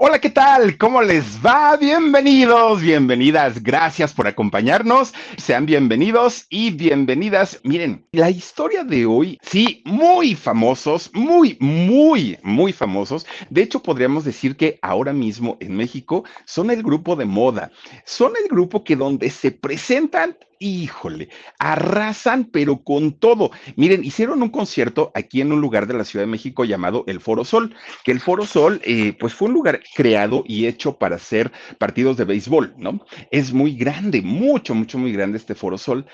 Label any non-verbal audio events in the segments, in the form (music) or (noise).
Hola, ¿qué tal? ¿Cómo les va? Bienvenidos, bienvenidas. Gracias por acompañarnos. Sean bienvenidos y bienvenidas. Miren, la historia de hoy, sí, muy famosos, muy, muy, muy famosos. De hecho, podríamos decir que ahora mismo en México son el grupo de moda. Son el grupo que donde se presentan híjole, arrasan, pero con todo. Miren, hicieron un concierto aquí en un lugar de la Ciudad de México llamado el Foro Sol, que el Foro Sol, eh, pues fue un lugar creado y hecho para hacer partidos de béisbol, ¿no? Es muy grande, mucho, mucho, muy grande este Foro Sol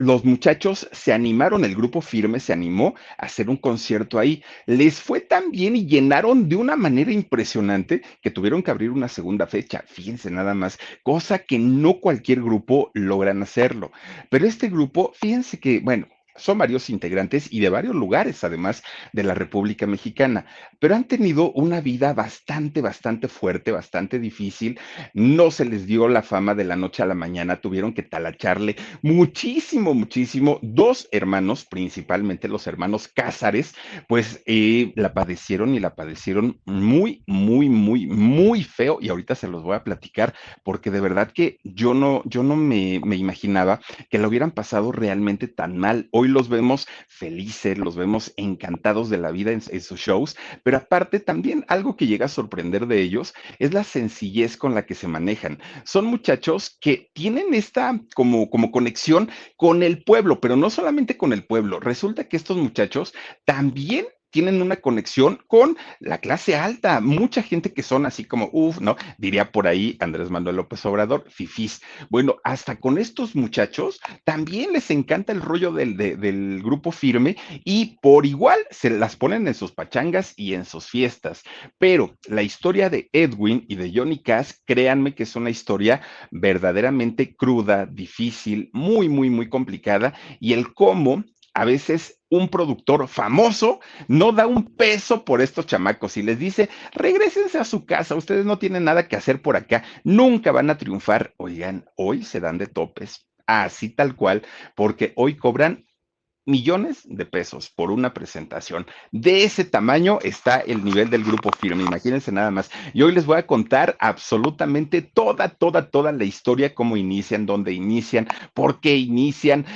los muchachos se animaron, el grupo firme se animó a hacer un concierto ahí. Les fue tan bien y llenaron de una manera impresionante que tuvieron que abrir una segunda fecha. Fíjense nada más, cosa que no cualquier grupo logran hacerlo. Pero este grupo, fíjense que, bueno, son varios integrantes y de varios lugares, además de la República Mexicana, pero han tenido una vida bastante, bastante fuerte, bastante difícil. No se les dio la fama de la noche a la mañana, tuvieron que talacharle muchísimo, muchísimo. Dos hermanos, principalmente los hermanos Cázares, pues eh, la padecieron y la padecieron muy, muy, muy, muy feo. Y ahorita se los voy a platicar porque de verdad que yo no, yo no me, me imaginaba que lo hubieran pasado realmente tan mal. Hoy los vemos felices, los vemos encantados de la vida en, sus shows, pero aparte también algo que llega a sorprender de ellos es la sencillez con la que se manejan. Son muchachos que tienen esta como, como conexión con el pueblo, pero no solamente con el pueblo. Resulta que estos muchachos también tienen una conexión con la clase alta. Mucha gente que son así como, uff, ¿no? Diría por ahí Andrés Manuel López Obrador, fifís. Bueno, hasta con estos muchachos también les encanta el rollo del, del grupo firme y por igual se las ponen en sus pachangas y en sus fiestas. Pero la historia de Edwin y de Johnny Cash, créanme que es una historia verdaderamente cruda, difícil, muy, muy, muy complicada y el cómo a veces un productor famoso no da un peso por estos chamacos y les dice, regresense a su casa, ustedes no tienen nada que hacer por acá, nunca van a triunfar. Oigan, hoy se dan de topes, así tal cual, porque hoy cobran millones de pesos por una presentación. De ese tamaño está el nivel del grupo firme, imagínense nada más. Y hoy les voy a contar absolutamente toda, toda, toda la historia, cómo inician, dónde inician, por qué inician,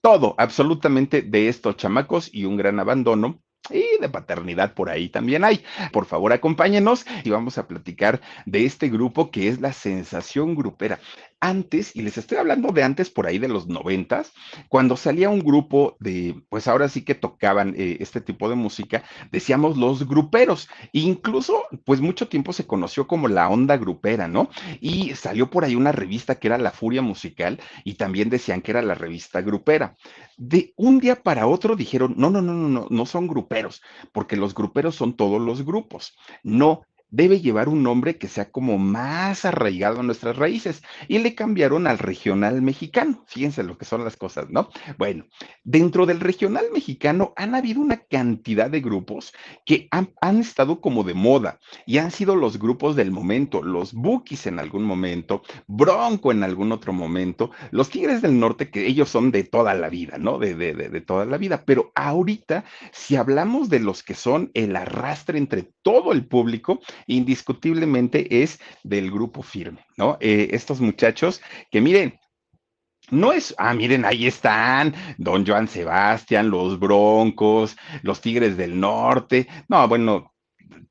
todo, absolutamente de estos chamacos y un gran abandono y de paternidad por ahí también hay. Por favor, acompáñenos y vamos a platicar de este grupo que es la sensación grupera antes, y les estoy hablando de antes por ahí de los noventas, cuando salía un grupo de, pues ahora sí que tocaban eh, este tipo de música, decíamos los gruperos. Incluso, pues mucho tiempo se conoció como la onda grupera, ¿no? Y salió por ahí una revista que era La Furia Musical y también decían que era la revista grupera. De un día para otro dijeron, no, no, no, no, no, no son gruperos, porque los gruperos son todos los grupos. No, debe llevar un nombre que sea como más arraigado a nuestras raíces. Y le cambiaron al regional mexicano. Fíjense lo que son las cosas, ¿no? Bueno, dentro del regional mexicano han habido una cantidad de grupos que han, estado como de moda y han sido los grupos del momento, los Bookies en algún momento, Bronco en algún otro momento, los Tigres del Norte, que ellos son de toda la vida, ¿no? De, de, de, de toda la vida. Pero ahorita, si hablamos de los que son el arrastre entre todo el público, indiscutiblemente es del grupo firme, ¿no? Eh, estos muchachos que miren, no es, ah, miren, ahí están, don Joan Sebastián, los Broncos, los Tigres del Norte. No, bueno,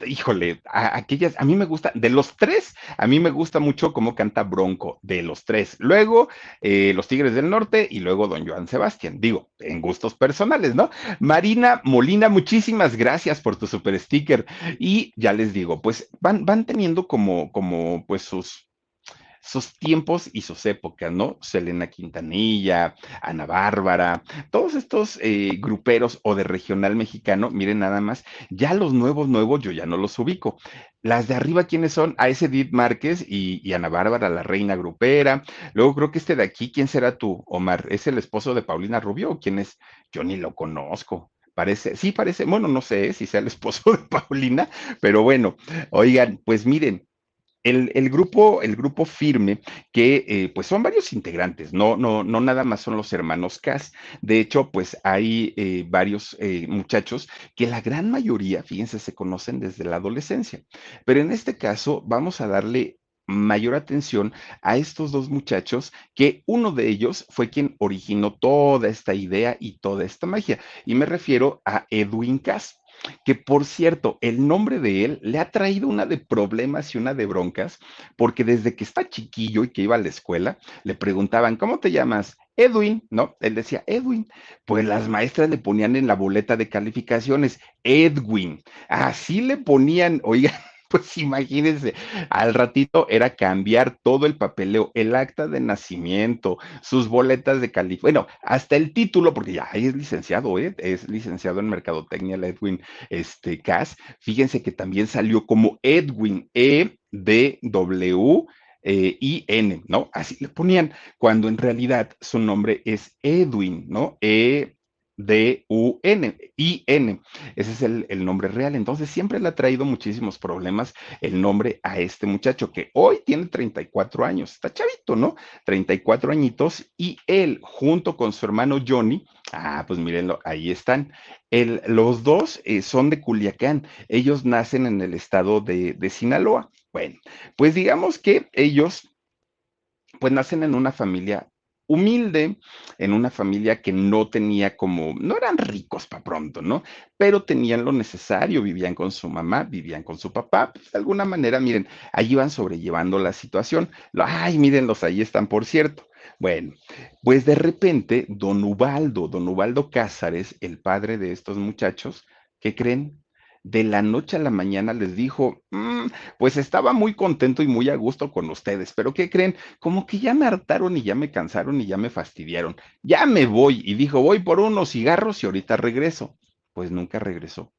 híjole, a, aquellas, a mí me gusta, de los tres, a mí me gusta mucho cómo canta Bronco, de los tres. Luego, eh, los Tigres del Norte y luego Don Joan Sebastián, digo, en gustos personales, ¿no? Marina Molina, muchísimas gracias por tu super sticker. Y ya les digo, pues van, van teniendo como, como, pues sus, sus tiempos y sus épocas, ¿no? Selena Quintanilla, Ana Bárbara, todos estos eh, gruperos o de regional mexicano, miren nada más, ya los nuevos, nuevos, yo ya no los ubico. Las de arriba, ¿quiénes son? A ese Edith Márquez y, Ana Bárbara, la reina grupera. Luego creo que este de aquí, ¿quién será tú, Omar? ¿Es el esposo de Paulina Rubio o quién es? Yo ni lo conozco. Parece, sí parece, bueno, no sé si sea el (laughs) esposo de Paulina, pero bueno, oigan, pues miren, el, grupo, el grupo firme, que eh, pues son varios integrantes, no, no, no nada más son los hermanos Cas. De hecho, pues hay eh, varios eh, muchachos que la gran mayoría, fíjense, se conocen desde la adolescencia. Pero en este caso, vamos a darle mayor atención a estos dos muchachos, que uno de ellos fue quien originó toda esta idea y toda esta magia. Y me refiero a Edwin Cass que por cierto, el nombre de él le ha traído una de problemas y una de broncas, porque desde que está chiquillo y que iba a la escuela, le preguntaban, ¿cómo te llamas? Edwin, ¿no? Él decía Edwin. Pues las maestras le ponían en la boleta de calificaciones Edwin. Así le ponían, (laughs) oiga, (laughs) Pues imagínense, al ratito era cambiar todo el papeleo, el acta de nacimiento, sus boletas de calificación, bueno, hasta el título, porque ya es licenciado, ¿eh? es licenciado en Mercadotecnia, el Edwin este, Cass. Fíjense que también salió como Edwin, E-D-W. Eh, I-N, ¿no? Así le ponían, cuando en realidad su nombre es Edwin, ¿no? E D-U-N, I-N. Ese es el, nombre real. Entonces, siempre le ha traído muchísimos problemas el nombre a este muchacho que hoy tiene 34 años. Está chavito, ¿no? 34 añitos. Y él, junto con su hermano Johnny, ah, pues mírenlo, ahí están. los dos eh, son de Culiacán. Ellos nacen en el estado de, de Sinaloa. Bueno, pues digamos que ellos, pues nacen en una familia humilde, en una familia que no tenía como, no eran ricos para pronto, ¿no? Pero tenían lo necesario, vivían con su mamá, vivían con su papá, pues, de alguna manera, miren, ahí iban sobrellevando la situación. Ay, mírenlos, ahí están, por cierto. Bueno, pues de repente, don Ubaldo, don Ubaldo Cázares, el padre de estos muchachos, ¿qué creen? De la noche a la mañana les dijo, mm, pues estaba muy contento y muy a gusto con ustedes, pero ¿qué creen? Como que ya me hartaron y ya me cansaron y ya me fastidiaron. Ya me voy y dijo, voy por unos cigarros y ahorita regreso. Pues nunca regresó.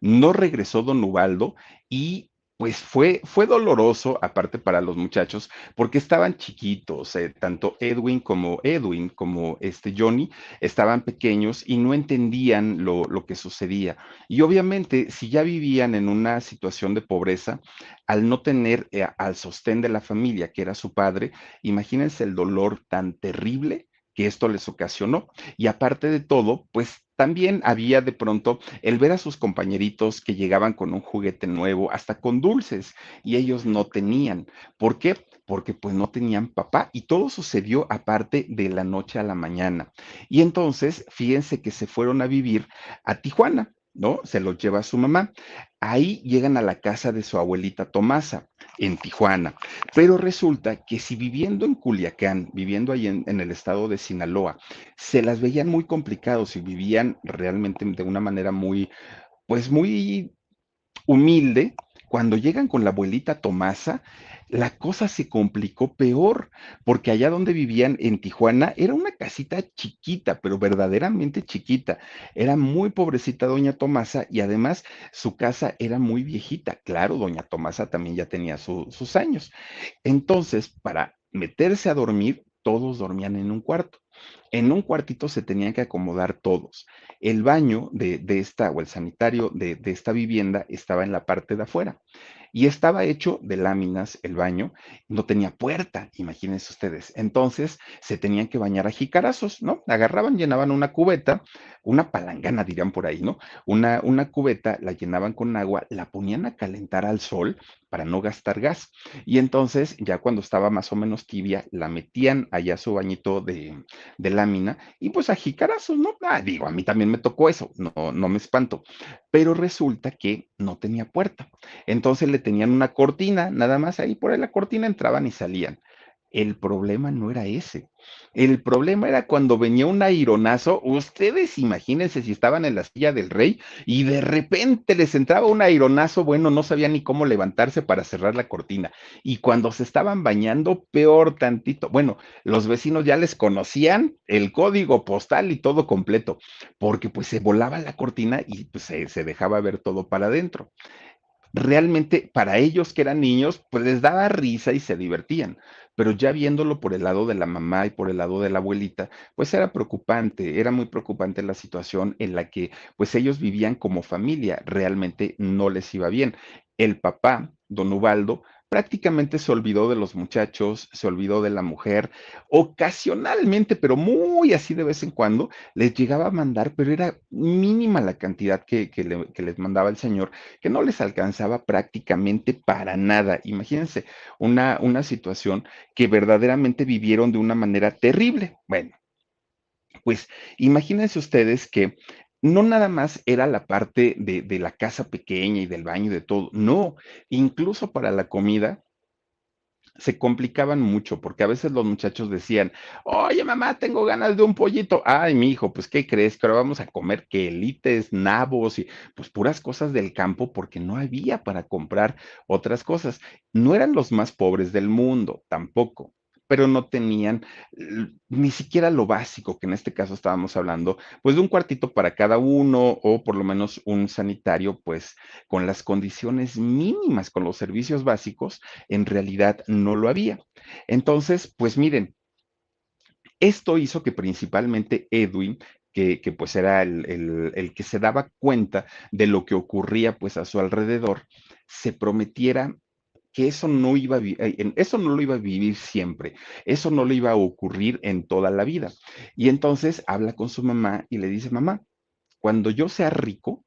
No regresó don Ubaldo y pues fue, fue doloroso, aparte para los muchachos, porque estaban chiquitos, eh, tanto Edwin como Edwin, como este Johnny, estaban pequeños y no entendían lo, lo que sucedía. Y obviamente, si ya vivían en una situación de pobreza, al no tener eh, al sostén de la familia, que era su padre, imagínense el dolor tan terrible que esto les ocasionó. Y aparte de todo, pues también había de pronto el ver a sus compañeritos que llegaban con un juguete nuevo, hasta con dulces, y ellos no tenían. ¿Por qué? Porque pues no tenían papá y todo sucedió aparte de la noche a la mañana. Y entonces, fíjense que se fueron a vivir a Tijuana. ¿No? Se los lleva a su mamá. Ahí llegan a la casa de su abuelita Tomasa, en Tijuana. Pero resulta que si viviendo en Culiacán, viviendo ahí en, en, el estado de Sinaloa, se las veían muy complicados y vivían realmente de una manera muy, pues muy humilde, cuando llegan con la abuelita Tomasa, la cosa se complicó peor, porque allá donde vivían en Tijuana era una casita chiquita, pero verdaderamente chiquita. Era muy pobrecita doña Tomasa y además su casa era muy viejita. Claro, doña Tomasa también ya tenía sus años. Entonces, para meterse a dormir, todos dormían en un cuarto. En un cuartito se tenían que acomodar todos. El baño de, esta, o el sanitario de, de, esta vivienda estaba en la parte de afuera y estaba hecho de láminas el baño, no tenía puerta, imagínense ustedes. Entonces se tenían que bañar a jicarazos, ¿no? Agarraban, llenaban una cubeta, una palangana dirían por ahí, ¿no? Una, una cubeta, la llenaban con agua, la ponían a calentar al sol para no gastar gas. Y entonces, ya cuando estaba más o menos tibia, la metían allá su bañito de, de lámina y pues a jicarazos, ¿no? Ah, digo, a mí también me tocó eso, no, no me espanto. Pero resulta que no tenía puerta. Entonces le tenían una cortina, nada más ahí por ahí la cortina entraban y salían. El problema no era ese. El problema era cuando venía un aironazo. Ustedes imagínense si estaban en la silla del rey y de repente les entraba un aironazo. Bueno, no sabían ni cómo levantarse para cerrar la cortina. Y cuando se estaban bañando, peor tantito. Bueno, los vecinos ya les conocían el código postal y todo completo, porque pues se volaba la cortina y pues, se, se dejaba ver todo para adentro realmente para ellos que eran niños, pues les daba risa y se divertían. Pero ya viéndolo por el lado de la mamá y por el lado de la abuelita, pues era preocupante, era muy preocupante la situación en la que pues ellos vivían como familia, realmente no les iba bien. el papá, don Ubaldo, prácticamente se olvidó de los muchachos, se olvidó de la mujer, ocasionalmente, pero muy así de vez en cuando, les llegaba a mandar, pero era mínima la cantidad que, les mandaba el Señor, que no les alcanzaba prácticamente para nada. Imagínense una, una situación que verdaderamente vivieron de una manera terrible. Bueno, pues imagínense ustedes que no nada más era la parte de, de, la casa pequeña y del baño y de todo, no, incluso para la comida se complicaban mucho porque a veces los muchachos decían, oye mamá, tengo ganas de un pollito. Ay, mi hijo, pues ¿qué crees? Que ahora vamos a comer quelites, nabos y pues puras cosas del campo porque no había para comprar otras cosas. No eran los más pobres del mundo, tampoco pero no tenían ni siquiera lo básico, que en este caso estábamos hablando, pues de un cuartito para cada uno o por lo menos un sanitario, pues con las condiciones mínimas, con los servicios básicos, en realidad no lo había. Entonces, pues miren, esto hizo que principalmente Edwin que, pues era el, el, que se daba cuenta de lo que ocurría pues a su alrededor, se prometiera que eso no iba a eh, eso no lo iba a vivir siempre, eso no le iba a ocurrir en toda la vida. Y entonces habla con su mamá y le dice, mamá, cuando yo sea rico,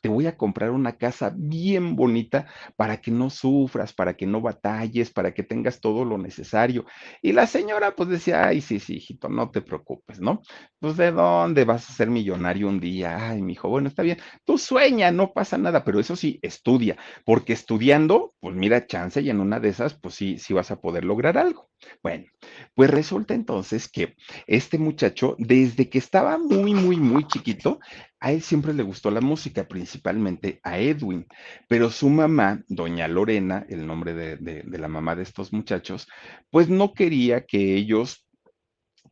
te voy a comprar una casa bien bonita para que no sufras, para que no batalles, para que tengas todo lo necesario. Y la señora pues decía, ay, sí, sí, hijito, no te preocupes, ¿no? Pues de dónde vas a ser millonario un día? Ay, mi hijo, bueno, está bien, tú sueña, no pasa nada, pero eso sí, estudia, porque estudiando, pues mira, chance y en una de esas, pues sí, sí vas a poder lograr algo. Bueno, pues resulta entonces que este muchacho, desde que estaba muy, muy, muy chiquito, a él siempre le gustó la música, principalmente a Edwin, pero su mamá, doña Lorena, el nombre de, de la mamá de estos muchachos, pues no quería que ellos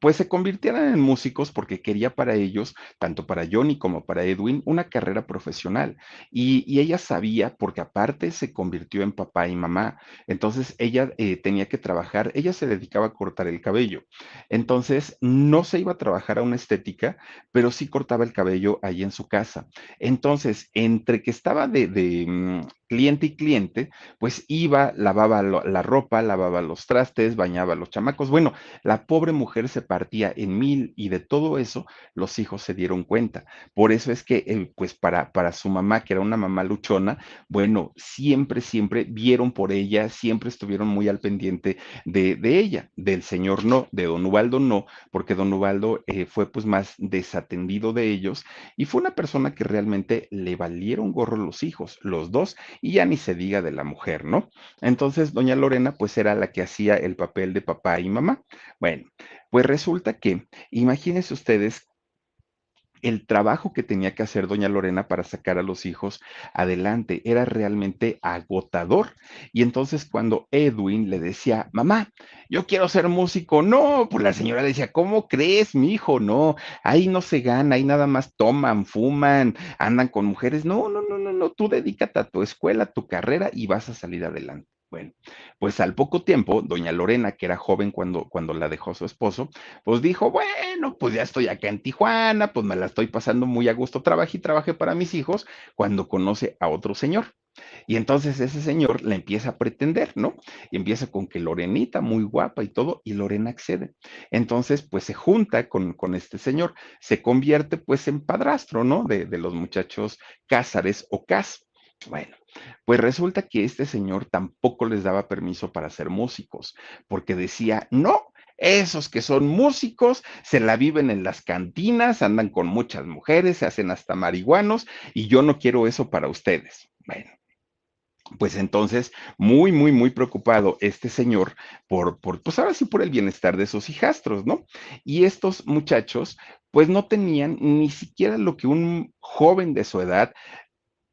pues se convirtieran en músicos porque quería para ellos, tanto para Johnny como para Edwin, una carrera profesional. Y, ella sabía, porque aparte se convirtió en papá y mamá, entonces ella eh, tenía que trabajar, ella se dedicaba a cortar el cabello. Entonces no se iba a trabajar a una estética, pero sí cortaba el cabello ahí en su casa. Entonces, entre que estaba de, de mm, cliente y cliente, pues iba, lavaba la ropa, lavaba los trastes, bañaba los chamacos. Bueno, la pobre mujer se partía en mil y de todo eso los hijos se dieron cuenta. Por eso es que, pues para, para su mamá, que era una mamá luchona, bueno, siempre, siempre vieron por ella, siempre estuvieron muy al pendiente de, de ella, del señor no, de don Ubaldo no, porque don Ubaldo eh, fue pues más desatendido de ellos y fue una persona que realmente le valieron gorro los hijos, los dos, y ya ni se diga de la mujer, ¿no? Entonces, doña Lorena, pues era la que hacía el papel de papá y mamá. Bueno, pues resulta que, imagínense ustedes el trabajo que tenía que hacer doña Lorena para sacar a los hijos adelante era realmente agotador. Y entonces cuando Edwin le decía, mamá, yo quiero ser músico, no, pues la señora decía, ¿cómo crees, mi hijo? No, ahí no se gana, ahí nada más toman, fuman, andan con mujeres. No, no, no, no, no, tú dedícate a tu escuela, a tu carrera y vas a salir adelante. Bueno, pues al poco tiempo, doña Lorena, que era joven cuando, cuando la dejó su esposo, pues dijo, bueno, pues ya estoy acá en Tijuana, pues me la estoy pasando muy a gusto, trabajé y trabajé para mis hijos, cuando conoce a otro señor. Y entonces ese señor le empieza a pretender, ¿no? Y empieza con que Lorenita, muy guapa y todo, y Lorena accede. Entonces, pues se junta con, con este señor, se convierte pues en padrastro, ¿no? De, de los muchachos Cázares o Cas. Bueno, pues resulta que este señor tampoco les daba permiso para ser músicos, porque decía, no, esos que son músicos se la viven en las cantinas, andan con muchas mujeres, se hacen hasta marihuanos y yo no quiero eso para ustedes. Bueno, pues entonces, muy, muy, muy preocupado este señor por, por, pues ahora sí por el bienestar de sus hijastros, ¿no? Y estos muchachos, pues no tenían ni siquiera lo que un joven de su edad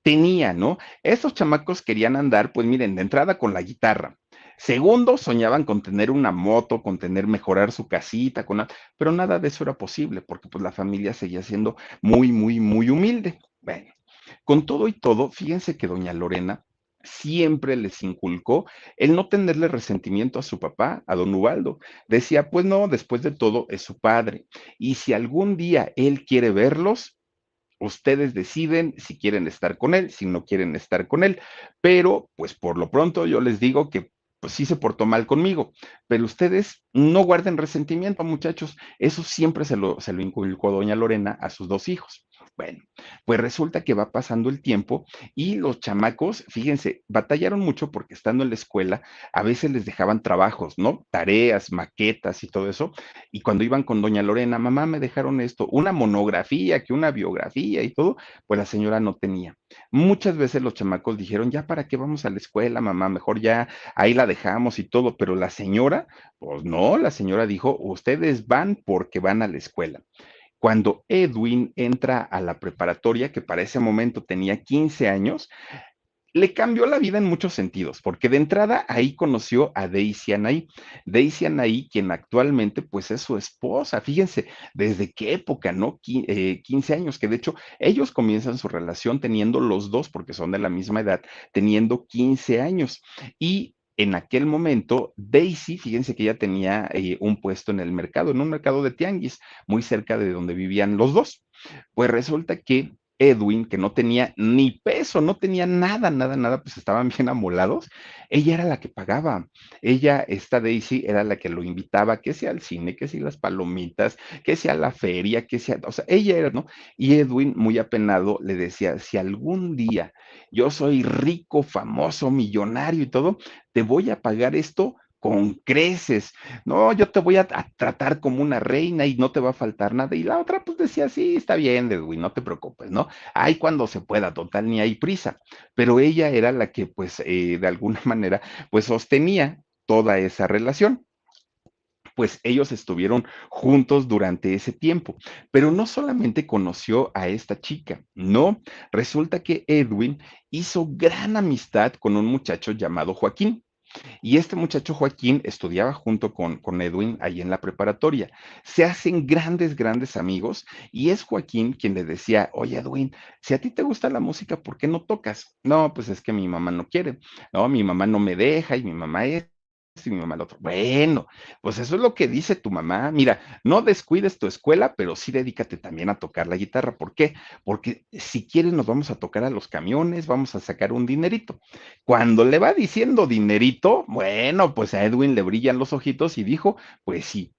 tenía, ¿no? Estos chamacos querían andar, pues miren, de entrada con la guitarra. Segundo, soñaban con tener una moto, con tener mejorar su casita, con pero nada de eso era posible porque pues la familia seguía siendo muy, muy, muy humilde. Bueno, con todo y todo, fíjense que doña Lorena siempre les inculcó el no tenerle resentimiento a su papá, a don Ubaldo. Decía, pues no, después de todo es su padre. Y si algún día él quiere verlos, Ustedes deciden si quieren estar con él, si no quieren estar con él, pero pues por lo pronto yo les digo que pues sí se portó mal conmigo, pero ustedes no guarden resentimiento, muchachos. Eso siempre se lo, se lo inculcó doña Lorena a sus dos hijos. Bueno, pues resulta que va pasando el tiempo y los chamacos, fíjense, batallaron mucho porque estando en la escuela, a veces les dejaban trabajos, ¿no? Tareas, maquetas y todo eso. Y cuando iban con doña Lorena, mamá, me dejaron esto, una monografía, que una biografía y todo, pues la señora no tenía. Muchas veces los chamacos dijeron, ya para qué vamos a la escuela, mamá, mejor ya ahí la dejamos y todo, pero la señora, pues no, la señora dijo, ustedes van porque van a la escuela. Cuando Edwin entra a la preparatoria, que para ese momento tenía 15 años, le cambió la vida en muchos sentidos, porque de entrada ahí conoció a Daisy Anaí. Daisy Anaí, quien actualmente pues es su esposa. Fíjense, desde qué época, ¿no? 15 eh, años, que de hecho ellos comienzan su relación teniendo los dos, porque son de la misma edad, teniendo 15 años. Y en aquel momento, Daisy, fíjense que ella tenía eh, un puesto en el mercado, en un mercado de tianguis, muy cerca de donde vivían los dos. Pues resulta que Edwin, que no tenía ni peso, no tenía nada, nada, nada, pues estaban (laughs) bien amolados, ella era la que pagaba. Ella, esta Daisy, era la que lo invitaba, que sea al cine, que sea las palomitas, que sea la feria, que sea, o sea, ella era, ¿no? Y Edwin, muy apenado, le decía, si algún día yo soy rico, famoso, millonario y todo, te voy a pagar esto con creces. No, yo te voy a, tratar como una reina y no te va a faltar nada. Y la otra pues decía, sí, está bien, Edwin, no te preocupes, ¿no? Hay cuando se pueda, total, ni hay prisa. Pero ella era la que pues eh, de alguna (laughs) manera pues sostenía toda esa relación pues ellos estuvieron juntos durante ese tiempo. Pero no solamente conoció a esta chica, no, resulta que Edwin hizo gran amistad con un muchacho llamado Joaquín. Y este muchacho Joaquín estudiaba junto con, con, Edwin ahí en la preparatoria. Se hacen grandes, grandes amigos y es Joaquín quien le decía, oye Edwin, si a ti te gusta la música, ¿por qué no tocas? No, pues es que mi mamá no quiere, no, mi mamá no me deja y mi mamá es y mi mamá el otro. Bueno, pues eso es lo que dice tu mamá. Mira, no descuides tu escuela, pero sí dedícate también a tocar la guitarra. ¿Por qué? Porque si quieres nos vamos a tocar a los camiones, vamos a sacar un dinerito. Cuando le va diciendo dinerito, bueno, pues a Edwin le brillan los ojitos y dijo, pues sí.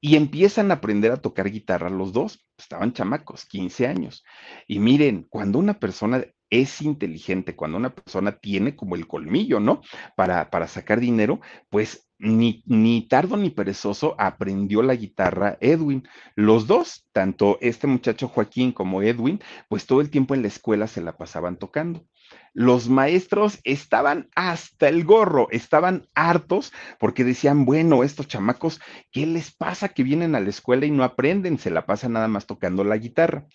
Y empiezan a aprender a tocar guitarra los dos. Estaban chamacos, 15 años. Y miren, cuando una persona es inteligente, cuando una persona tiene como el colmillo, ¿no? Para, para sacar dinero, pues ni, ni tardo ni perezoso aprendió la guitarra Edwin. Los dos, tanto este muchacho Joaquín como Edwin, pues todo el tiempo en la escuela se la pasaban tocando. Los maestros estaban hasta el gorro, estaban hartos porque decían, bueno, estos chamacos, ¿qué les pasa que vienen a la escuela y no aprenden? Se la pasan nada más tocando la guitarra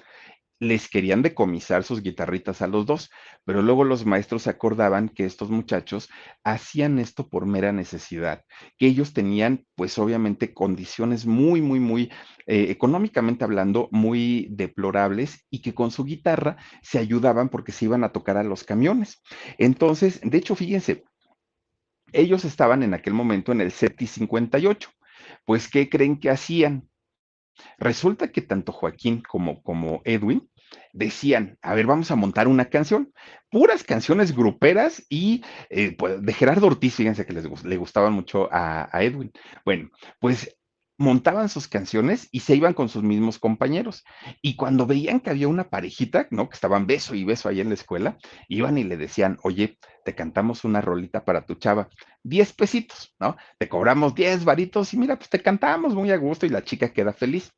les querían decomisar sus guitarritas a los dos, pero luego los maestros acordaban que estos muchachos hacían esto por mera necesidad, que ellos tenían pues obviamente condiciones muy, muy, muy eh, económicamente hablando, muy deplorables y que con su guitarra se ayudaban porque se iban a tocar a los camiones. Entonces, de hecho, fíjense, ellos estaban en aquel momento en el CETI 58. Pues, ¿qué creen que hacían? Resulta que tanto Joaquín como, como Edwin decían, a ver, vamos a montar una canción, puras canciones gruperas y eh, pues, de Gerardo Ortiz, fíjense que les, le gustaban mucho a, a Edwin. Bueno, pues montaban sus canciones y se iban con sus mismos compañeros. Y cuando veían que había una parejita, ¿no? Que estaban beso y beso ahí en la escuela, iban y le decían, oye, te cantamos una rolita para tu chava, diez pesitos, ¿no? Te cobramos diez varitos y mira, pues te cantamos muy a gusto y la chica queda feliz.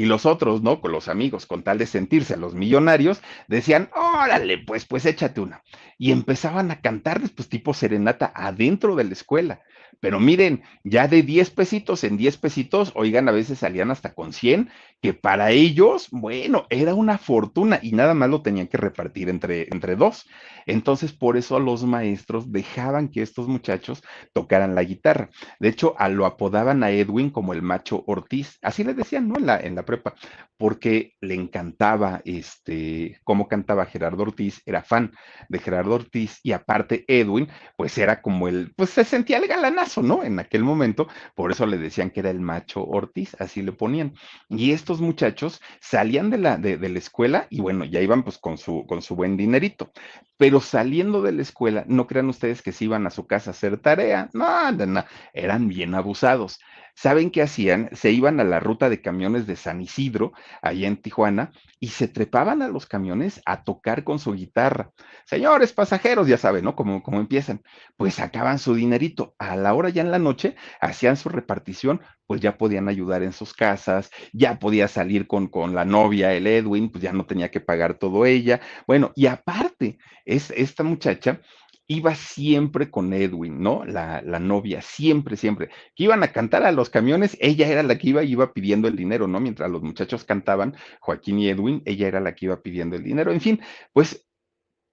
Y los otros, ¿no? Con los amigos, con tal de sentirse los millonarios, decían, órale, pues, pues échate una. Y empezaban a cantarles, pues, tipo serenata adentro de la escuela. Pero miren, ya de 10 pesitos en 10 pesitos, oigan, a veces salían hasta con 100, que para ellos, bueno, era una fortuna y nada más lo tenían que repartir entre, entre dos. Entonces, por eso los maestros dejaban que estos muchachos tocaran la guitarra. De hecho, a lo apodaban a Edwin como el macho Ortiz. Así le decían, ¿no? En la, en la prepa, porque le encantaba este, cómo cantaba Gerardo Ortiz, era fan de Gerardo Ortiz y aparte Edwin, pues era como el, pues se sentía el galanazo, ¿no? En aquel momento, por eso le decían que era el macho Ortiz, así le ponían. Y estos muchachos salían de la, de, la escuela y bueno, ya iban pues con su, con su buen dinerito, pero saliendo de la escuela, no crean ustedes que se iban a su casa a hacer tarea, no, no, no, eran bien abusados. ¿Saben qué hacían? Se iban a la ruta de camiones de San Isidro, allá en Tijuana, y se trepaban a los camiones a tocar con su guitarra. Señores pasajeros, ya saben, ¿no? Cómo, cómo empiezan. Pues sacaban su dinerito. A la hora ya en la noche hacían su repartición, pues ya podían ayudar en sus casas, ya podía salir con, con la novia, el Edwin, pues ya no tenía que pagar todo ella. Bueno, y aparte, es esta muchacha iba siempre con Edwin, ¿no? La, la, novia, siempre, siempre. Que iban a cantar a los camiones, ella era la que iba iba pidiendo el dinero, ¿no? Mientras los muchachos cantaban, Joaquín y Edwin, ella era la que iba pidiendo el dinero. En fin, pues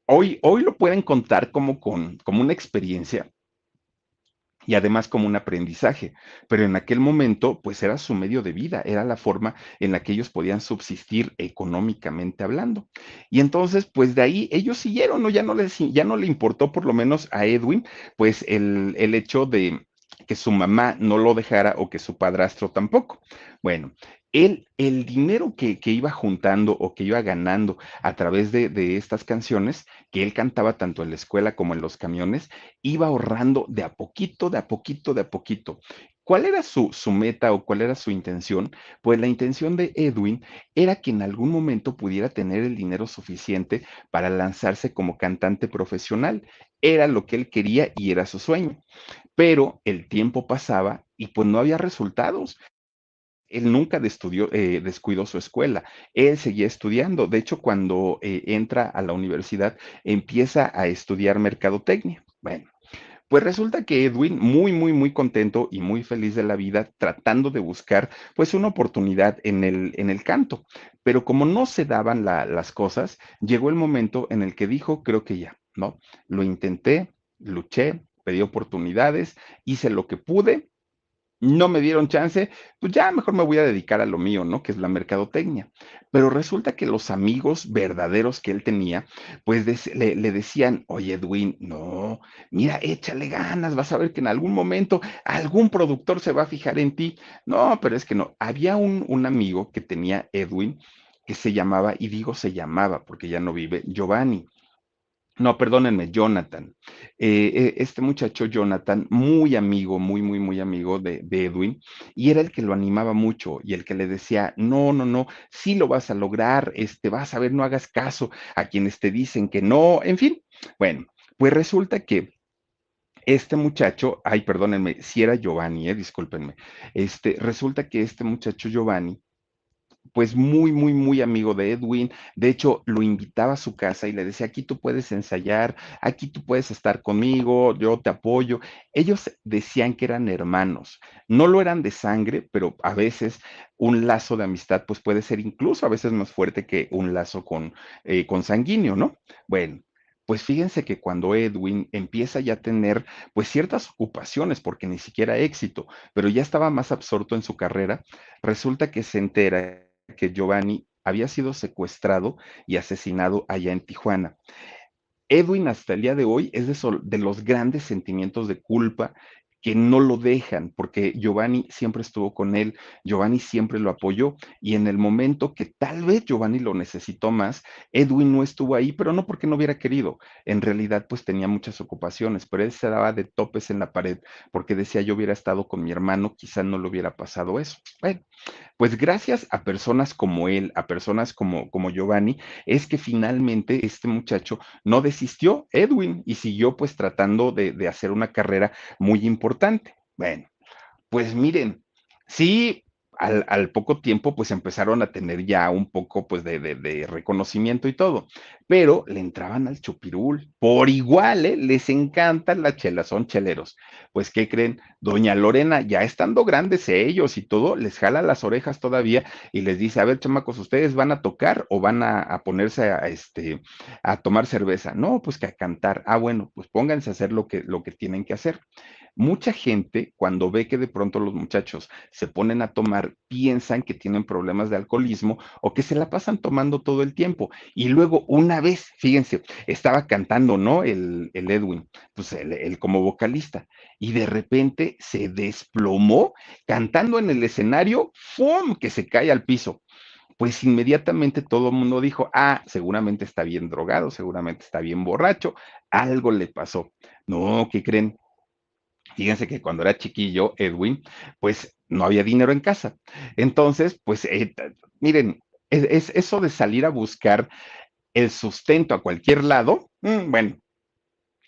hoy, hoy lo pueden contar como, con, como una experiencia y además como un aprendizaje. Pero en aquel momento, pues era su medio de vida, era la forma en la que ellos podían subsistir económicamente hablando. Y entonces, pues de ahí ellos siguieron, ¿no? Ya no les, ya no le importó por lo menos a Edwin, pues el, el hecho de que su mamá no lo dejara o que su padrastro tampoco. Bueno, él, el dinero que, que, iba juntando o que iba ganando a través de, de, estas canciones, que él cantaba tanto en la escuela como en los camiones, iba ahorrando de a poquito, de a poquito, de a poquito. ¿Cuál era su, su, meta o cuál era su intención? Pues la intención de Edwin era que en algún momento pudiera tener el dinero suficiente para lanzarse como cantante profesional. Era lo que él quería y era su sueño. Pero el tiempo pasaba y pues no había resultados. Él nunca eh, descuidó su escuela, él seguía estudiando. De hecho, cuando eh, entra a la universidad, empieza a estudiar mercadotecnia. Bueno, pues resulta que Edwin, muy, muy, muy contento y muy feliz de la vida, tratando de buscar pues una oportunidad en el, en el canto. Pero como no se daban la, las cosas, llegó el momento en el que dijo, creo que ya, ¿no? Lo intenté, luché, pedí oportunidades, hice lo que pude, no me dieron chance, pues ya mejor me voy a dedicar a lo mío, ¿no? Que es la mercadotecnia. Pero resulta que los amigos verdaderos que él tenía, pues le, le, decían, oye Edwin, no, mira, échale ganas, vas a ver que en algún momento algún productor se va a fijar en ti. No, pero es que no, había un, un amigo que tenía Edwin que se llamaba, y digo se llamaba porque ya no vive, Giovanni. No, perdónenme, Jonathan. Eh, este muchacho Jonathan, muy amigo, muy, muy, muy amigo de, de, Edwin, y era el que lo animaba mucho y el que le decía, no, no, no, sí lo vas a lograr, este, vas a ver, no hagas caso a quienes te dicen que no, en fin. Bueno, pues resulta que este muchacho, ay, perdónenme, si era Giovanni, eh, discúlpenme, este, resulta que este muchacho Giovanni, pues muy, muy, muy amigo de Edwin. De hecho, lo invitaba a su casa y le decía, aquí tú puedes ensayar, aquí tú puedes estar conmigo, yo te apoyo. Ellos decían que eran hermanos. No lo eran de sangre, pero a veces un lazo de amistad pues puede ser incluso a veces más fuerte que un lazo con, eh, con sanguíneo, ¿no? Bueno, pues fíjense que cuando Edwin empieza ya a tener pues ciertas ocupaciones, porque ni siquiera éxito, pero ya estaba más absorto en su carrera, resulta que se entera que Giovanni había sido secuestrado y asesinado allá en Tijuana. Edwin hasta el día de hoy es de, de, los grandes sentimientos de culpa que no lo dejan, porque Giovanni siempre estuvo con él, Giovanni siempre lo apoyó, y en el momento que tal vez Giovanni lo necesitó más, Edwin no estuvo ahí, pero no porque no hubiera querido, en realidad pues tenía muchas ocupaciones, pero él se daba de topes en la pared, porque decía yo hubiera estado con mi hermano, quizá no le hubiera pasado eso. Bueno, pues gracias a personas como él, a personas como, como Giovanni, es que finalmente este muchacho no desistió, Edwin, y siguió pues tratando de, de hacer una carrera muy importante. Bueno, pues miren, sí, al, poco tiempo, pues empezaron a tener ya un poco, pues, de, reconocimiento y todo, pero le entraban al chupirul, por igual, ¿eh? les encantan las chelas, son cheleros. Pues, ¿qué creen? Doña Lorena, ya estando grandes ellos y todo, les jala las orejas todavía y les dice, a ver, chamacos, ¿ustedes van a tocar o van a, a ponerse a, este, a tomar cerveza? No, pues que a cantar. Ah, bueno, pues pónganse a hacer lo que, lo que tienen que hacer. Mucha gente cuando ve que de pronto los muchachos se ponen a tomar, piensan que tienen problemas de alcoholismo o que se la pasan tomando todo el tiempo. Y luego una vez, fíjense, estaba cantando, ¿no? El, Edwin, pues el, como vocalista, y de repente se desplomó cantando en el escenario, ¡fum! que se cae al piso pues inmediatamente todo el mundo dijo, ah, seguramente está bien drogado, seguramente está bien borracho, algo le pasó. No, ¿qué creen? Fíjense que cuando era chiquillo, Edwin, pues no había dinero en casa. Entonces, pues, eh, miren, es, eso de salir a buscar el sustento a cualquier lado, mm, bueno,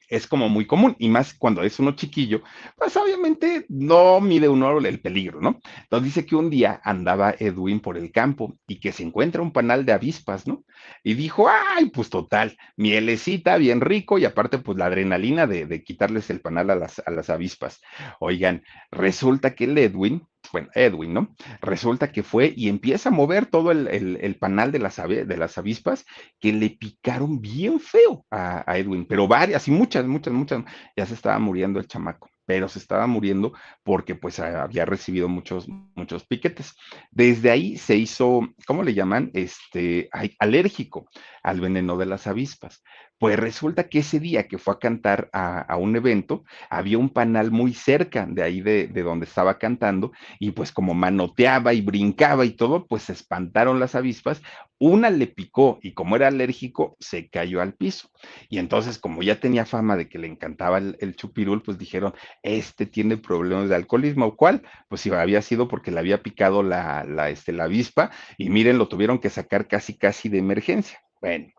es como muy común, y más cuando es uno chiquillo, pues obviamente no mide uno el peligro, ¿no? Entonces dice que un día andaba Edwin por el campo y que se encuentra un panal de avispas, ¿no? Y dijo, ay, pues total, mielecita, bien rico, y aparte, pues la adrenalina de, quitarles el panal a las, a las avispas. Oigan, resulta que el Edwin bueno, Edwin, ¿no? Resulta que fue y empieza a mover todo el, panal de las, de las avispas que le picaron bien feo a, a, Edwin, pero varias y muchas, muchas, muchas, ya se estaba muriendo el chamaco pero se estaba muriendo porque pues había recibido muchos, muchos piquetes. Desde ahí se hizo, ¿cómo le llaman? Este, alérgico al veneno de las avispas. Pues resulta que ese día que fue a cantar a, un evento, había un panal muy cerca de ahí de, donde estaba cantando y pues como manoteaba y brincaba y todo, pues se espantaron las avispas. Una le picó y como era alérgico, se cayó al piso. Y entonces como ya tenía fama de que le encantaba el, chupirul, pues dijeron, este tiene problemas de alcoholismo. ¿Cuál? Pues si había sido porque le había picado la, la, este, la avispa y miren, lo tuvieron que sacar casi, casi de emergencia. Bueno,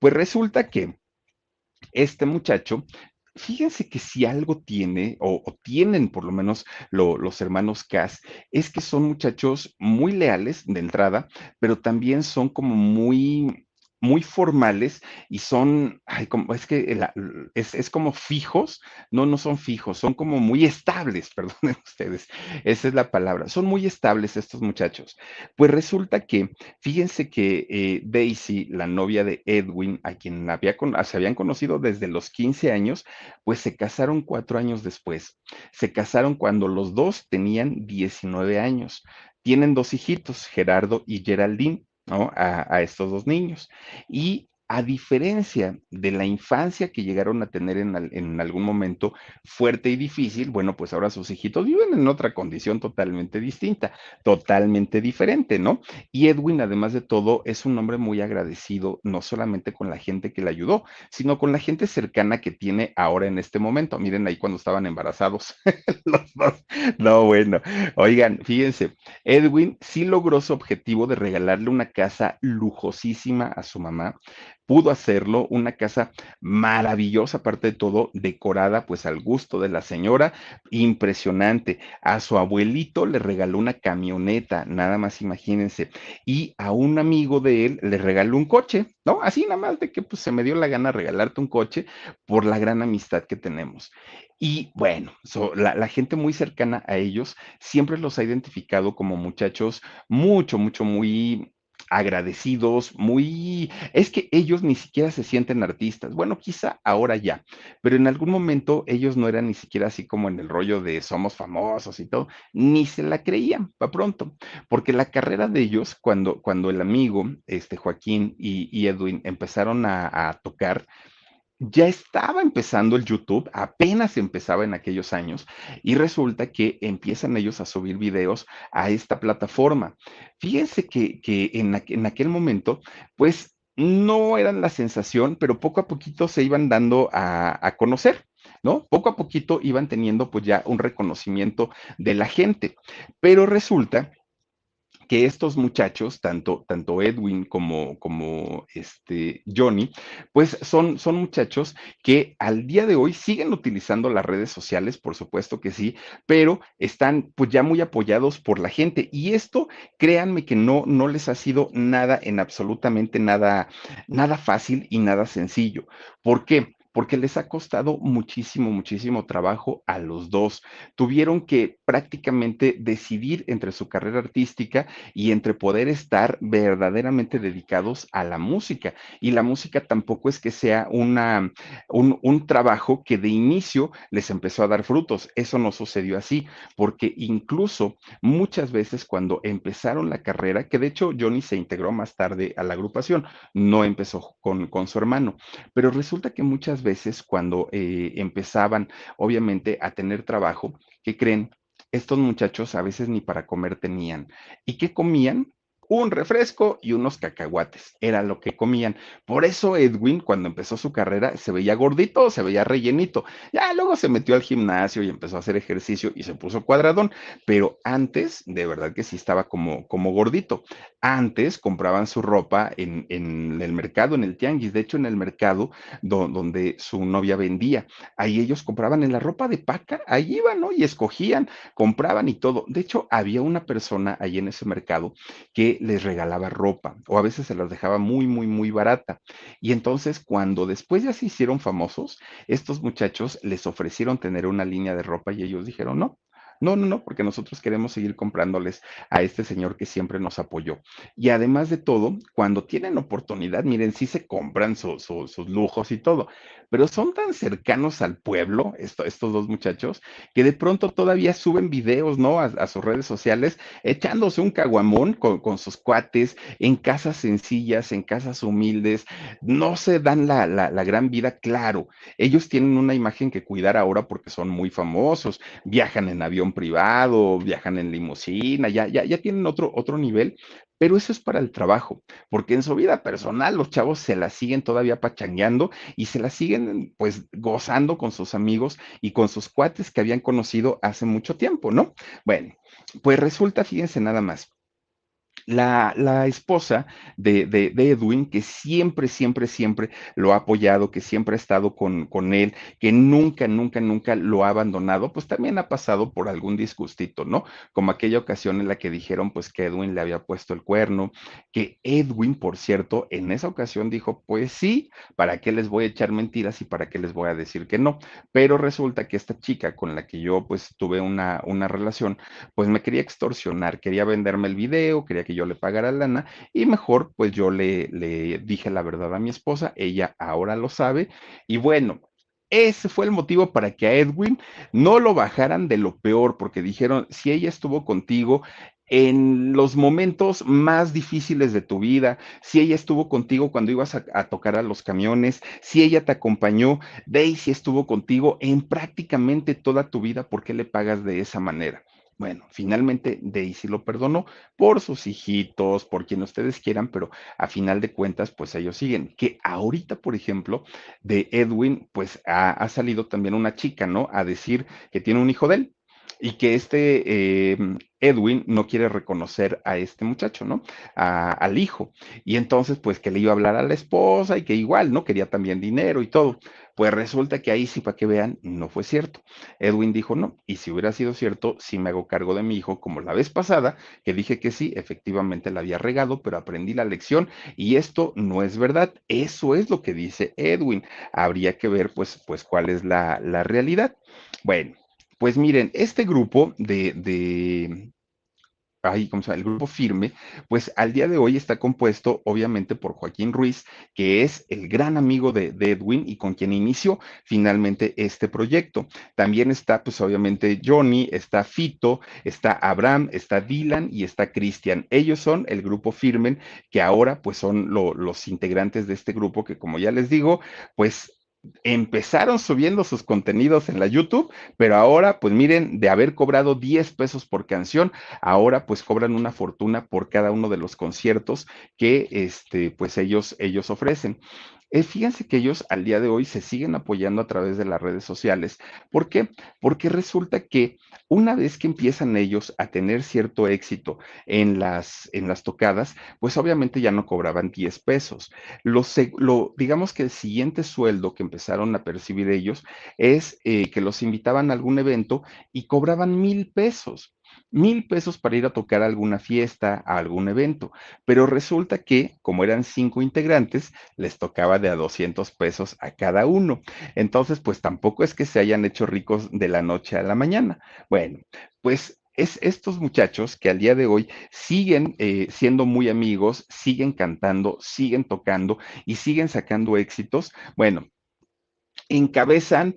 pues resulta que este muchacho fíjense que si algo tiene, o, tienen por lo menos los hermanos Cass, es que son muchachos muy leales de entrada, pero también son como muy, muy formales y son, como, es que es, como fijos, no, no son fijos, son como muy estables, (laughs) perdonen ustedes, esa es la palabra, son muy estables estos muchachos. Pues resulta que, fíjense que eh, Daisy, la novia de Edwin, a quien había se habían conocido desde los 15 años, pues se casaron cuatro años después. Se casaron cuando los dos tenían 19 años. Tienen dos hijitos, Gerardo y Geraldine. ¿No? A, estos dos niños. Y a diferencia de la infancia que llegaron a tener en, algún momento fuerte y difícil, bueno, pues ahora sus hijitos viven en otra condición totalmente distinta, totalmente diferente, ¿no? Y Edwin, además de todo, es un hombre muy agradecido, no solamente con la gente que le ayudó, sino con la gente cercana que tiene ahora en este momento. Miren ahí cuando estaban embarazados (laughs) los dos. No, bueno, oigan, fíjense, Edwin sí logró su objetivo de regalarle una casa lujosísima a su mamá pudo hacerlo, una casa maravillosa, aparte de todo, decorada pues al gusto de la señora, impresionante. A su abuelito le regaló una camioneta, nada más imagínense, y a un amigo de él le regaló un coche, ¿no? Así nada más de que pues se me dio la gana regalarte un coche por la gran amistad que tenemos. Y bueno, la, la, gente muy cercana a ellos siempre los ha identificado como muchachos mucho, mucho, muy agradecidos, muy... Es que ellos ni siquiera se sienten artistas. Bueno, quizá ahora ya, pero en algún momento ellos no eran ni siquiera así como en el rollo de somos famosos y todo, ni se la creían, para pronto, porque la carrera de ellos, cuando, cuando el amigo, este Joaquín y, Edwin empezaron a tocar, ya estaba empezando el YouTube, apenas empezaba en aquellos años, y resulta que empiezan ellos a subir videos a esta plataforma. Fíjense que, en, aquel momento, pues no eran la sensación, pero poco a poquito se iban dando a, a conocer. ¿no? Poco a poquito iban teniendo pues ya un reconocimiento de la gente, pero resulta que estos muchachos, tanto, tanto Edwin como, como este Johnny, pues son, son muchachos que al día de hoy siguen utilizando las redes sociales, por supuesto que sí, pero están pues ya muy apoyados por la gente. Y esto, créanme que no, no les ha sido nada en absolutamente nada, nada fácil y nada sencillo. ¿Por qué? Porque les ha costado muchísimo, muchísimo trabajo a los dos. Tuvieron que prácticamente decidir entre su carrera artística y entre poder estar verdaderamente dedicados a la música. Y la música tampoco es que sea una, un, trabajo que de inicio les empezó a dar frutos. Eso no sucedió así, porque incluso muchas veces cuando empezaron la carrera, que de hecho Johnny se integró más tarde a la agrupación, no empezó con, con su hermano, pero resulta que muchas veces cuando eh, empezaban, obviamente, a tener trabajo, ¿qué creen? Estos muchachos a veces ni para comer tenían. ¿Y qué comían? Un refresco y unos cacahuates. Era lo que comían. Por eso Edwin, cuando empezó su carrera, se veía gordito, se veía rellenito. Ya luego se metió al gimnasio y empezó a hacer ejercicio y se puso cuadradón. Pero antes, de verdad que sí estaba como, como gordito. Antes compraban su ropa en, en el mercado, en el tianguis. De hecho, en el mercado donde su novia vendía. Ahí ellos compraban en la ropa de paca. Ahí iban, ¿no? Y escogían, compraban y todo. De hecho, había una persona ahí en ese mercado que les regalaba ropa o a veces se las dejaba muy, muy, muy barata. Y entonces cuando después ya se hicieron famosos, estos muchachos les ofrecieron tener una línea de ropa y ellos dijeron, no, no, no, no, porque nosotros queremos seguir comprándoles a este señor que siempre nos apoyó. Y además de todo, cuando tienen oportunidad, miren, sí se compran sus lujos y todo, pero son tan cercanos al pueblo, estos dos muchachos, que de pronto todavía suben videos, ¿no? A, sus redes sociales, echándose un caguamón con, sus cuates, en casas sencillas, en casas humildes, no se dan la, la gran vida, claro. Ellos tienen una imagen que cuidar ahora porque son muy famosos, viajan en avión privado, viajan en limusina, ya, ya, ya tienen otro, otro nivel, pero eso es para el trabajo, porque en su vida personal los chavos se la siguen todavía pachangueando y se la siguen pues gozando con sus amigos y con sus cuates que habían conocido hace mucho tiempo, ¿no? Bueno, pues resulta, fíjense nada más, la, esposa de, Edwin, que siempre, siempre, siempre lo ha apoyado, que siempre ha estado con, con, él, que nunca, nunca, nunca lo ha abandonado, pues también ha pasado por algún disgustito, ¿no? Como aquella ocasión en la que dijeron pues que Edwin le había puesto el cuerno, que Edwin, por cierto, en esa ocasión dijo, pues sí, ¿para qué les voy a echar mentiras y para qué les voy a decir que no? Pero resulta que esta chica con la que yo pues tuve una, una relación, pues me quería extorsionar, quería venderme el video, quería que yo le pagara lana y mejor pues yo le, le dije la verdad a mi esposa, ella ahora lo sabe y bueno, ese fue el motivo para que a Edwin no lo bajaran de lo peor, porque dijeron, si ella estuvo contigo en los momentos más difíciles de tu vida, si ella estuvo contigo cuando ibas a, a, tocar a los camiones, si ella te acompañó, Daisy estuvo contigo en prácticamente toda tu vida, ¿por qué le pagas de esa manera? Bueno, finalmente Daisy lo perdonó por sus hijitos, por quien ustedes quieran, pero a final de cuentas, pues ellos siguen. Que ahorita, por ejemplo, de Edwin, pues ha, salido también una chica, ¿no? A decir que tiene un hijo de él y que este eh, Edwin no quiere reconocer a este muchacho, ¿no? al hijo. Y entonces, pues que le iba a hablar a la esposa y que igual, ¿no? Quería también dinero y todo. Pues resulta que ahí sí, para que vean, no fue cierto. Edwin dijo no. Y si hubiera sido cierto, sí me hago cargo de mi hijo, como la vez pasada, que dije que sí, efectivamente la había regado, pero aprendí la lección y esto no es verdad. Eso es lo que dice Edwin. Habría que ver, pues, pues cuál es la, la realidad. Bueno. Pues miren, este grupo de, de ahí, ¿cómo se llama? El grupo firme, pues al día de hoy está compuesto obviamente por Joaquín Ruiz, que es el gran amigo de, Edwin y con quien inició finalmente este proyecto. También está, pues obviamente Johnny, está Fito, está Abraham, está Dylan y está Cristian. Ellos son el grupo firme, que ahora pues son lo, los integrantes de este grupo que como ya les digo, pues empezaron subiendo sus contenidos en la YouTube, pero ahora, pues miren, de haber cobrado 10 pesos por canción, ahora pues cobran una fortuna por cada uno de los conciertos que este, pues ellos, ellos ofrecen. Fíjense que ellos al día de hoy se siguen apoyando a través de las redes sociales. ¿Por qué? Porque resulta que una vez que empiezan ellos a tener cierto éxito en las, en las tocadas, pues obviamente ya no cobraban 10 pesos. Lo, lo, digamos que el siguiente sueldo que empezaron a percibir ellos es eh, que los invitaban a algún evento y cobraban mil pesos. Mil pesos para ir a tocar a alguna fiesta, a algún evento, pero resulta que, como eran cinco integrantes, les tocaba de a 200 pesos a cada uno. Entonces, pues tampoco es que se hayan hecho ricos de la noche a la mañana. Bueno, pues es estos muchachos que al día de hoy siguen eh, siendo muy amigos, siguen cantando, siguen tocando y siguen sacando éxitos. Bueno, encabezan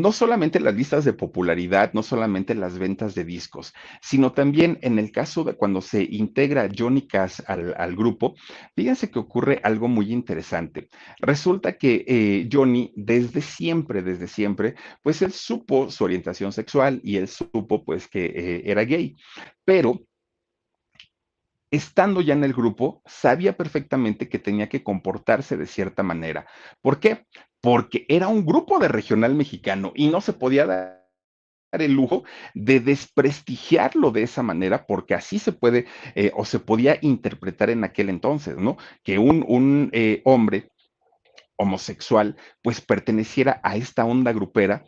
no solamente las listas de popularidad, no solamente las ventas de discos, sino también en el caso de cuando se integra Johnny Cash al, grupo, fíjense que ocurre algo muy interesante. Resulta que eh, Johnny desde siempre, desde siempre, pues él supo su orientación sexual y él supo pues que eh, era gay, pero estando ya en el grupo, sabía perfectamente que tenía que comportarse de cierta manera. ¿Por qué? Porque era un grupo de regional mexicano y no se podía dar el lujo de desprestigiarlo de esa manera, porque así se puede eh, o se podía interpretar en aquel entonces, ¿no? Que un, eh, hombre homosexual pues perteneciera a esta onda grupera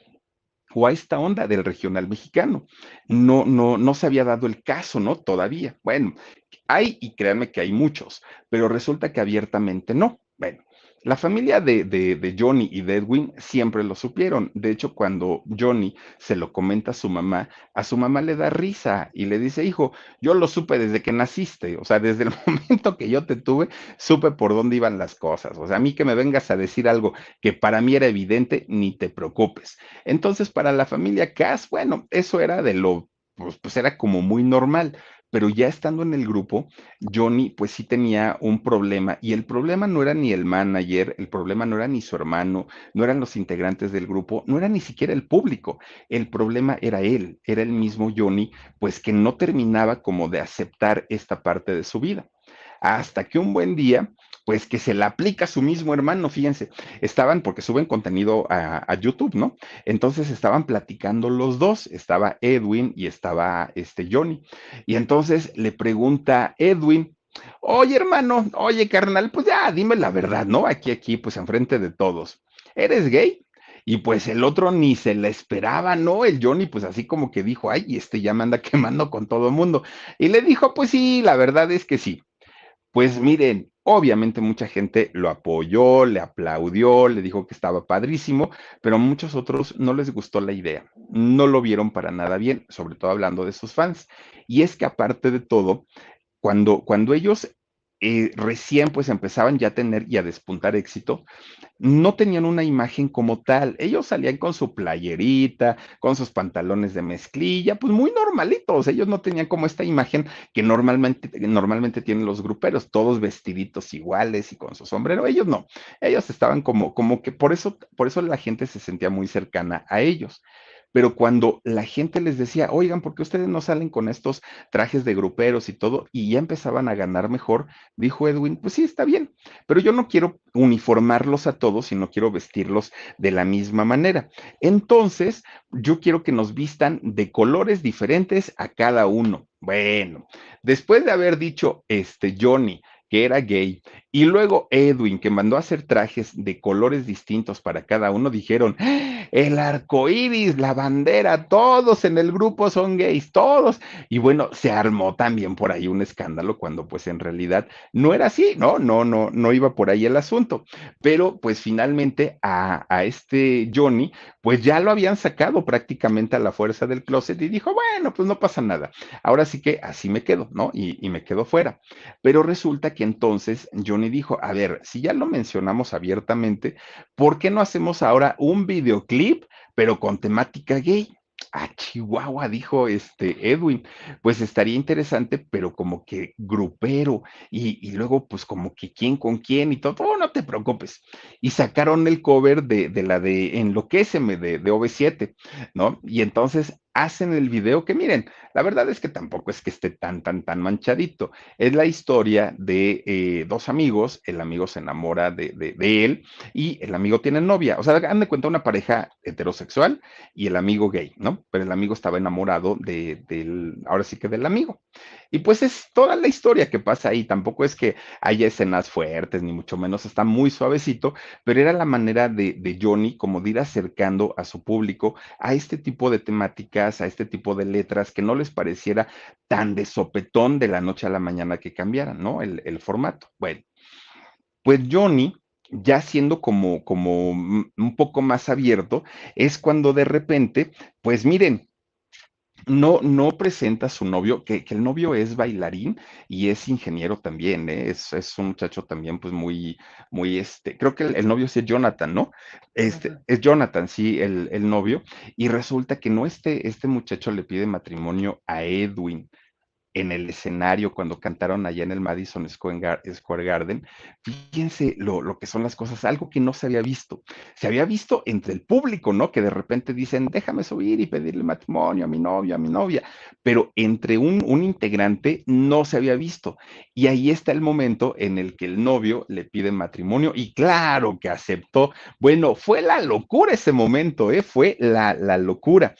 o a esta onda del regional mexicano. No, no, no se había dado el caso, ¿no? Todavía. Bueno, hay, y créanme que hay muchos, pero resulta que abiertamente no. Bueno, la familia de, Johnny y de Edwin siempre lo supieron. De hecho, cuando Johnny se lo comenta a su mamá, a su mamá le da risa y le dice, hijo, yo lo supe desde que naciste. O sea, desde el (laughs) momento que yo te tuve, supe por dónde iban las cosas. O sea, a mí que me vengas a decir algo que para mí era evidente, ni te preocupes. Entonces, para la familia Cass, bueno, eso era de lo, pues, pues era como muy normal pero ya estando en el grupo, Johnny pues sí tenía un problema y el problema no era ni el manager, el problema no era ni su hermano, no eran los integrantes del grupo, no era ni siquiera el público, el problema era él, era el mismo Johnny, pues que no terminaba como de aceptar esta parte de su vida. Hasta que un buen día, pues que se la aplica a su mismo hermano, fíjense, estaban, porque suben contenido a, YouTube, ¿no? Entonces estaban platicando los dos, estaba Edwin y estaba este Johnny. Y entonces le pregunta Edwin, oye hermano, oye carnal, pues ya, dime la verdad, ¿no? Aquí, aquí, pues enfrente de todos. ¿Eres gay? Y pues el otro ni se la esperaba, ¿no? El Johnny, pues así como que dijo, ay, este ya me anda (laughs) quemando con todo el mundo. Y le dijo, pues sí, la verdad es que sí. Pues miren, obviamente mucha gente lo apoyó, le aplaudió, le dijo que estaba padrísimo, pero a muchos otros no les gustó la idea, no lo vieron para nada bien, sobre todo hablando de sus fans. Y es que aparte de todo, cuando, cuando ellos eh, recién pues empezaban ya a tener y a despuntar éxito, no tenían una imagen como tal. Ellos salían con su playerita, con sus pantalones de mezclilla, pues muy normalitos. Ellos no tenían como esta imagen que normalmente, normalmente tienen los gruperos, todos vestiditos iguales y con su sombrero. Ellos no. Ellos estaban como, como que por eso, por eso la gente se sentía muy cercana a ellos pero cuando la gente les decía, oigan, ¿por qué ustedes no salen con estos trajes de gruperos y todo? Y ya empezaban a ganar mejor, dijo Edwin, pues sí, está bien, pero yo no quiero uniformarlos a todos, sino quiero vestirlos de la misma manera. Entonces, yo quiero que nos vistan de colores diferentes a cada uno. Bueno, después de haber dicho, este, Johnny, que era gay, y luego Edwin, que mandó a hacer trajes de colores distintos para cada uno, dijeron, el arco iris, la bandera, todos en el grupo son gays, todos. Y bueno, se armó también por ahí un escándalo cuando pues en realidad no era así, ¿no? No, no, no iba por ahí el asunto. Pero pues finalmente a, a este Johnny, pues ya lo habían sacado prácticamente a la fuerza del closet y dijo, bueno, pues no pasa nada. Ahora sí que así me quedo, ¿no? Y, y me quedo fuera. Pero resulta que entonces Johnny dijo, a ver, si ya lo mencionamos abiertamente, ¿por qué no hacemos ahora un videoclip, pero con temática gay? Ah, Chihuahua, dijo este Edwin, pues estaría interesante, pero como que grupero, y, luego pues como que quién con quién y todo, oh, no te preocupes. Y sacaron el cover de, de la de Enloquéceme de, de OV7, ¿no? Y entonces hacen el video que miren, la verdad es que tampoco es que esté tan, tan, tan manchadito. Es la historia de eh, dos amigos, el amigo se enamora de, él y el amigo tiene novia. O sea, han de cuenta una pareja heterosexual y el amigo gay, ¿no? Pero el amigo estaba enamorado de, del, ahora sí que del amigo. Y pues es toda la historia que pasa ahí. Tampoco es que haya escenas fuertes, ni mucho menos, está muy suavecito, pero era la manera de, de Johnny como de ir acercando a su público a este tipo de a este tipo de letras, que no les pareciera tan de sopetón de la noche a la mañana que cambiaran, ¿no? El, el formato. Bueno, pues Johnny ya siendo como, como un poco más abierto, es cuando de repente, pues miren, no, no presenta a su novio, que, que, el novio es bailarín y es ingeniero también, ¿eh? es, es, un muchacho también, pues muy, muy, este, creo que el, el novio sí es Jonathan, ¿no? Este, Ajá. es Jonathan, sí, el, el, novio, y resulta que no este, este muchacho le pide matrimonio a Edwin, en el escenario cuando cantaron allá en el Madison Square Garden, fíjense lo, lo, que son las cosas, algo que no se había visto. Se había visto entre el público, ¿no? Que de repente dicen, déjame subir y pedirle matrimonio a mi novio, a mi novia, pero entre un, un integrante no se había visto. Y ahí está el momento en el que el novio le pide matrimonio y claro que aceptó. Bueno, fue la locura ese momento, ¿eh? Fue la, la locura.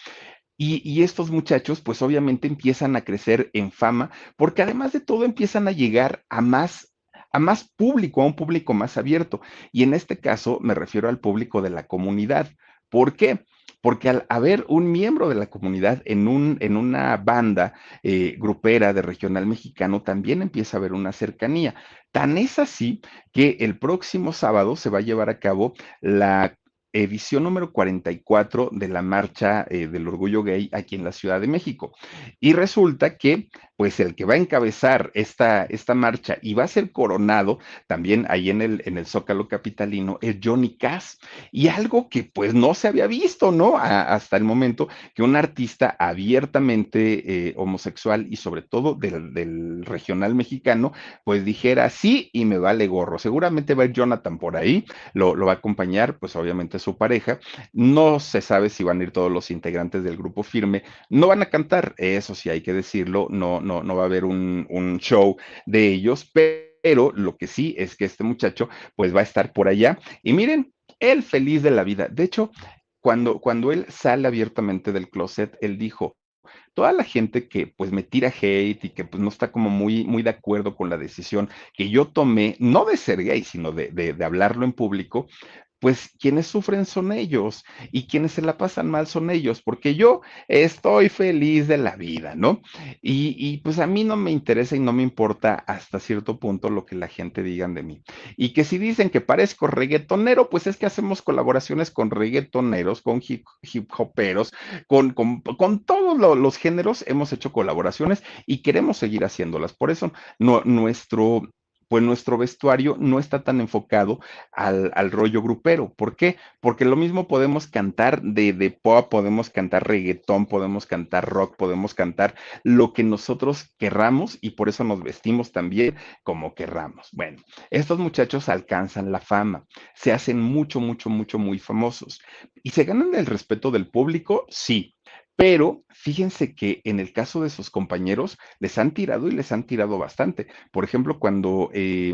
Y, estos muchachos, pues obviamente empiezan a crecer en fama, porque además de todo empiezan a llegar a más, a más público, a un público más abierto. Y en este caso me refiero al público de la comunidad. ¿Por qué? Porque al haber un miembro de la comunidad en, un, en una banda eh, grupera de regional mexicano, también empieza a haber una cercanía. Tan es así que el próximo sábado se va a llevar a cabo la edición número 44 de la Marcha eh, del Orgullo Gay aquí en la Ciudad de México. Y resulta que, pues, el que va a encabezar esta, esta marcha y va a ser coronado también ahí en el, en el Zócalo Capitalino es Johnny Cass. Y algo que, pues, no se había visto, ¿no? Hasta el momento que un artista abiertamente eh, homosexual y sobre todo del, del, regional mexicano, pues dijera sí y me vale gorro. Seguramente va a ir Jonathan por ahí, lo, lo va a acompañar, pues, obviamente su pareja. No se sabe si van a ir todos los integrantes del grupo firme. No van a cantar, eso sí hay que decirlo, no, no, no va a haber un, un show de ellos, pero lo que sí es que este muchacho pues va a estar por allá. Y miren, él feliz de la vida. De hecho, cuando, cuando él sale abiertamente del closet, él dijo, toda la gente que pues me tira hate y que pues no está como muy, muy de acuerdo con la decisión que yo tomé, no de ser gay, sino de, de, de hablarlo en público, pues quienes sufren son ellos y quienes se la pasan mal son ellos, porque yo estoy feliz de la vida, ¿no? Y, pues a mí no me interesa y no me importa hasta cierto punto lo que la gente digan de mí. Y que si dicen que parezco reggaetonero, pues es que hacemos colaboraciones con reggaetoneros, con hip, hip hoperos, con, con, con todos lo, los géneros hemos hecho colaboraciones y queremos seguir haciéndolas. Por eso no, nuestro pues nuestro vestuario no está tan enfocado al, al, rollo grupero. ¿Por qué? Porque lo mismo podemos cantar de, de, pop, podemos cantar reggaetón, podemos cantar rock, podemos cantar lo que nosotros querramos y por eso nos vestimos también como querramos. Bueno, estos muchachos alcanzan la fama, se hacen mucho, mucho, mucho, muy famosos y se ganan el respeto del público, sí, pero fíjense que en el caso de sus compañeros les han tirado y les han tirado bastante. Por ejemplo, cuando eh,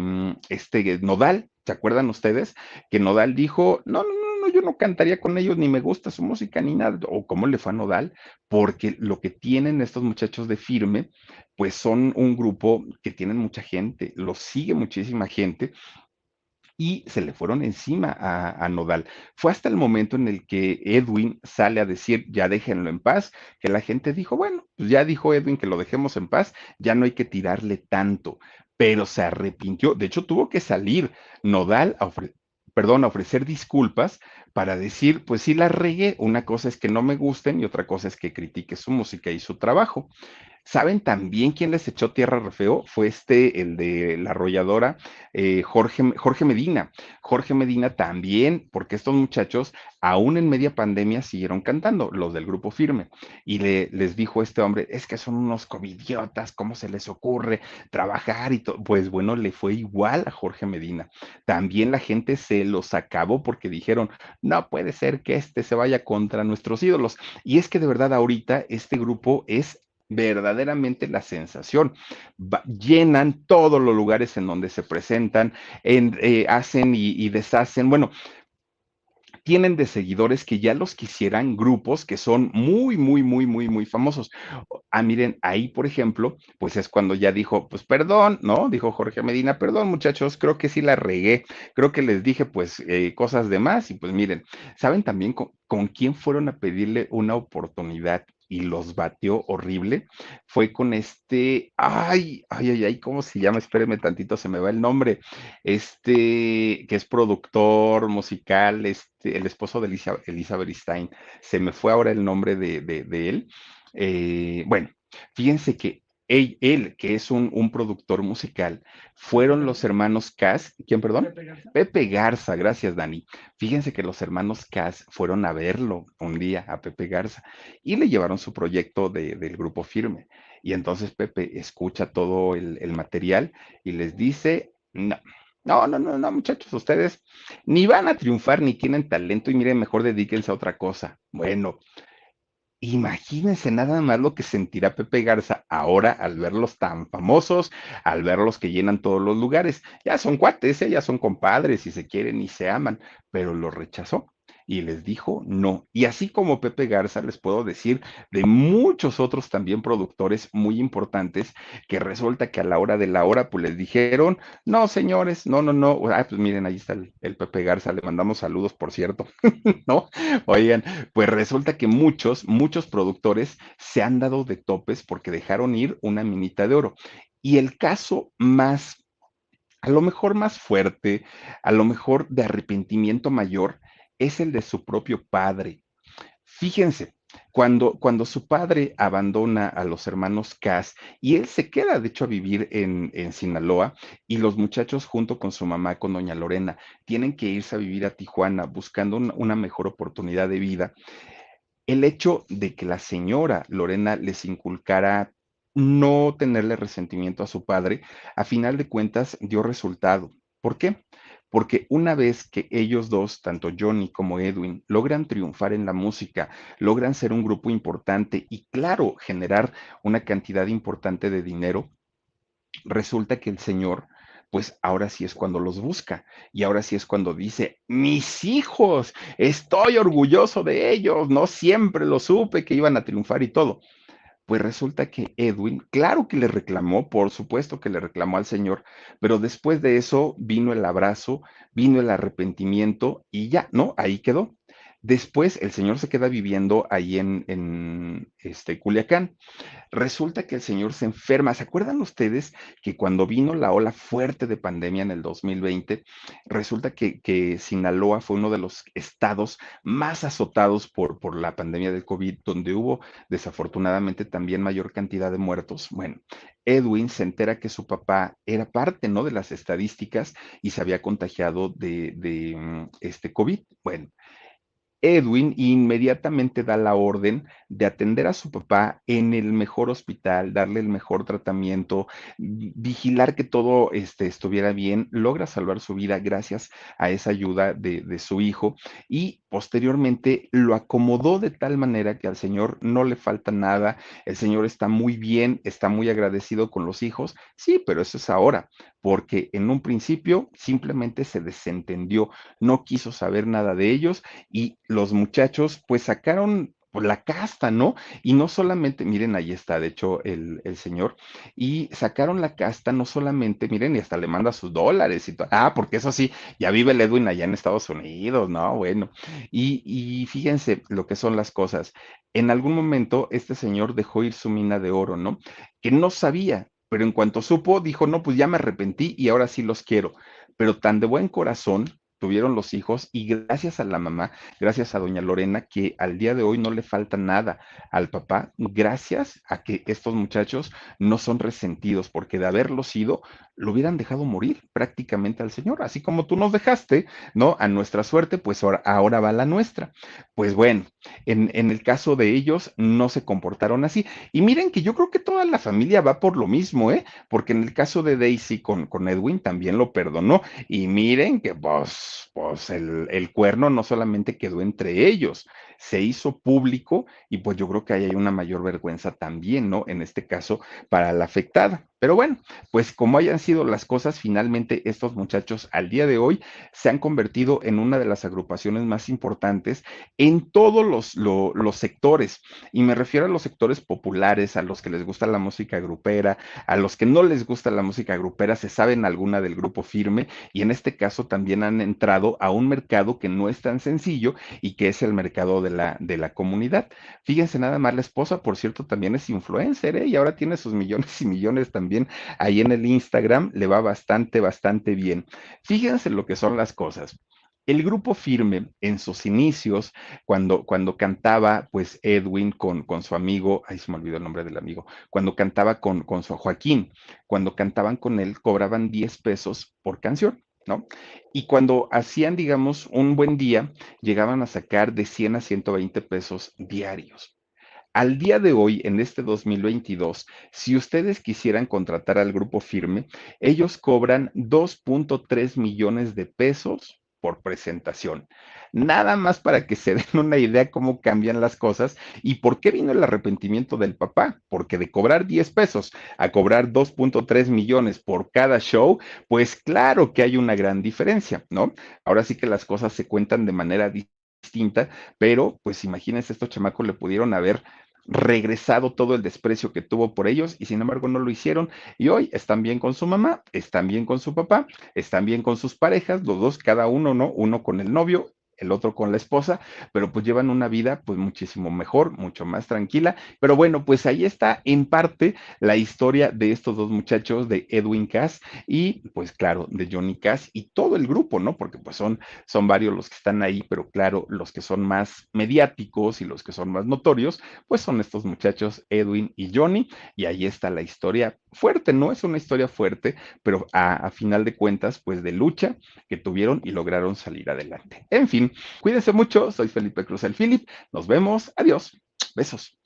este Nodal, ¿se acuerdan ustedes? Que Nodal dijo, no, no, no, no, yo no cantaría con ellos, ni me gusta su música, ni nada. O cómo le fue a Nodal, porque lo que tienen estos muchachos de firme, pues son un grupo que tienen mucha gente, los sigue muchísima gente y se le fueron encima a, a, Nodal. Fue hasta el momento en el que Edwin sale a decir, ya déjenlo en paz, que la gente dijo, bueno, pues ya dijo Edwin que lo dejemos en paz, ya no hay que tirarle tanto, pero se arrepintió, de hecho tuvo que salir Nodal a a ofrecer disculpas para decir, pues sí la regué, una cosa es que no me gusten y otra cosa es que critique su música y su trabajo. ¿Saben también quién les echó tierra re feo? Fue este, el de la arrolladora, eh, Jorge, Jorge Medina. Jorge Medina también, porque estos muchachos, aún en media pandemia, siguieron cantando, los del grupo firme. Y le, les dijo este hombre, es que son unos covidiotas, ¿cómo se les ocurre trabajar y? Pues bueno, le fue igual a Jorge Medina. También la gente se los acabó porque dijeron, no puede ser que este se vaya contra nuestros ídolos. Y es que de verdad ahorita este grupo es verdaderamente la sensación. Llenan todos los lugares en donde se presentan, en, eh, hacen y, y, deshacen. Bueno, tienen de seguidores que ya los quisieran grupos que son muy, muy, muy, muy, muy famosos. Ah, miren, ahí, por ejemplo, pues es cuando ya dijo, pues perdón, ¿no? Dijo Jorge Medina, perdón muchachos, creo que sí la regué, creo que les dije pues eh, cosas de más y pues miren, ¿saben también con, con quién fueron a pedirle una oportunidad? Y los batió horrible, fue con este, ay, ay, ay, ay, ¿cómo se llama? Espéreme tantito, se me va el nombre, este, que es productor musical, este, el esposo de Elisa, Elizabeth Stein, se me fue ahora el nombre de, de él, eh, bueno, fíjense que él, que es un, productor musical, fueron los hermanos Cass, ¿quién, perdón? Pepe Garza. Pepe Garza, gracias, Dani. Fíjense que los hermanos Cass fueron a verlo un día a Pepe Garza y le llevaron su proyecto del grupo firme. Y entonces Pepe escucha todo el, el material y les dice, no, no, no, no, no, muchachos, ustedes ni van a triunfar ni tienen talento y miren, mejor dedíquense a otra cosa. Bueno, Imagínense nada más lo que sentirá Pepe Garza ahora al verlos tan famosos, al verlos que llenan todos los lugares. Ya son cuates, ¿eh? ya son compadres y se quieren y se aman, pero lo rechazó y les dijo no. Y así como Pepe Garza, les puedo decir de muchos otros también productores muy importantes que resulta que a la hora de la hora, pues les dijeron, no, señores, no, no, no. Ah, pues miren, ahí está el, Pepe Garza, le mandamos saludos, por cierto, (laughs) ¿no? Oigan, pues resulta que muchos, muchos productores se han dado de topes porque dejaron ir una minita de oro. Y el caso más a lo mejor más fuerte, a lo mejor de arrepentimiento mayor, es el de su propio padre. Fíjense, cuando, cuando su padre abandona a los hermanos Cass y él se queda, de hecho, a vivir en, en, Sinaloa y los muchachos junto con su mamá, con doña Lorena, tienen que irse a vivir a Tijuana buscando una mejor oportunidad de vida, el hecho de que la señora Lorena les inculcara no tenerle resentimiento a su padre, a final de cuentas dio resultado. ¿Por qué? Porque una vez que ellos dos, tanto Johnny como Edwin, logran triunfar en la música, logran ser un grupo importante y claro, generar una cantidad importante de dinero, resulta que el Señor pues ahora sí es cuando los busca y ahora sí es cuando dice, mis hijos, estoy orgulloso de ellos, no siempre lo supe que iban a triunfar y todo. Pues resulta que Edwin, claro que le reclamó, por supuesto que le reclamó al Señor, pero después de eso vino el abrazo, vino el arrepentimiento y ya, ¿no? Ahí quedó. Después el señor se queda viviendo ahí en, este, Culiacán. Resulta que el señor se enferma. ¿Se acuerdan ustedes que cuando vino la ola fuerte de pandemia en el 2020, resulta que, Sinaloa fue uno de los estados más azotados por, la pandemia del COVID, donde hubo desafortunadamente también mayor cantidad de muertos? Bueno, Edwin se entera que su papá era parte, ¿no? De las estadísticas y se había contagiado de, de mm, este COVID. Bueno, Edwin inmediatamente da la orden de atender a su papá en el mejor hospital, darle el mejor tratamiento, vigilar que todo este, estuviera bien, logra salvar su vida gracias a esa ayuda de, de su hijo y posteriormente lo acomodó de tal manera que al Señor no le falta nada, el Señor está muy bien, está muy agradecido con los hijos, sí, pero eso es ahora, porque en un principio simplemente se desentendió, no quiso saber nada de ellos y los muchachos pues sacaron la casta, ¿no? Y no solamente, miren, ahí está, de hecho, el, señor, y sacaron la casta no solamente, miren, y hasta le manda sus dólares y todo. Ah, porque eso sí, ya vive el Edwin allá en Estados Unidos, ¿no? Bueno, y, y fíjense lo que son las cosas. En algún momento, este señor dejó ir su mina de oro, ¿no? Que no sabía, pero en cuanto supo, dijo, no, pues ya me arrepentí y ahora sí los quiero. Pero tan de buen corazón tuvieron los hijos y gracias a la mamá, gracias a doña Lorena, que al día de hoy no le falta nada al papá, gracias a que estos muchachos no son resentidos, porque de haberlo sido, lo hubieran dejado morir prácticamente al Señor, así como tú nos dejaste, ¿no? A nuestra suerte, pues ahora, ahora va la nuestra. Pues bueno, en, en, el caso de ellos no se comportaron así. Y miren que yo creo que toda la familia va por lo mismo, ¿eh? Porque en el caso de Daisy con, con Edwin también lo perdonó. Y miren que, pues, pues el, el cuerno no solamente quedó entre ellos, se hizo público y pues yo creo que ahí hay una mayor vergüenza también, ¿no? En este caso, para la afectada. Pero bueno, pues como hayan sido las cosas, finalmente estos muchachos al día de hoy se han convertido en una de las agrupaciones más importantes en todos los, los sectores. Y me refiero a los sectores populares, a los que les gusta la música grupera, a los que no les gusta la música grupera, se saben alguna del grupo firme y en este caso también han entrado a un mercado que no es tan sencillo y que es el mercado de la, de la comunidad. Fíjense nada más, la esposa, por cierto, también es influencer ¿eh? y ahora tiene sus millones y millones también ahí en el Instagram, le va bastante, bastante bien. Fíjense lo que son las cosas. El grupo firme en sus inicios, cuando, cuando cantaba pues Edwin con, con su amigo, ahí se me olvidó el nombre del amigo, cuando cantaba con, con su Joaquín, cuando cantaban con él, cobraban 10 pesos por canción. ¿No? Y cuando hacían, digamos, un buen día, llegaban a sacar de 100 a 120 pesos diarios. Al día de hoy, en este 2022, si ustedes quisieran contratar al grupo firme, ellos cobran 2.3 millones de pesos por presentación. Nada más para que se (laughs) den una idea cómo cambian las cosas y por qué vino el arrepentimiento del papá. Porque de cobrar 10 pesos a cobrar 2.3 millones por cada show, pues claro que hay una gran diferencia, ¿no? Ahora sí que las cosas se cuentan de manera distinta, pero pues imagínense, estos chamacos le pudieron haber regresado todo el desprecio que tuvo por ellos y sin embargo no lo hicieron y hoy están bien con su mamá, están bien con su papá, están bien con sus parejas, los dos, cada uno, ¿no? Uno con el novio el otro con la esposa, pero pues llevan una vida pues muchísimo mejor, mucho más tranquila. Pero bueno, pues ahí está en parte la historia de estos dos muchachos, de Edwin Cass y pues claro, de Johnny Cass y todo el grupo, ¿no? Porque pues son, son varios los que están ahí, pero claro, los que son más mediáticos y los que son más notorios, pues son estos muchachos, Edwin y Johnny, y ahí está la historia fuerte, ¿no? Es una historia fuerte, pero a, a final de cuentas, pues de lucha que tuvieron y lograron salir adelante. En fin, cuídense mucho. Soy Felipe Cruz el Philip. Nos vemos. Adiós. Besos.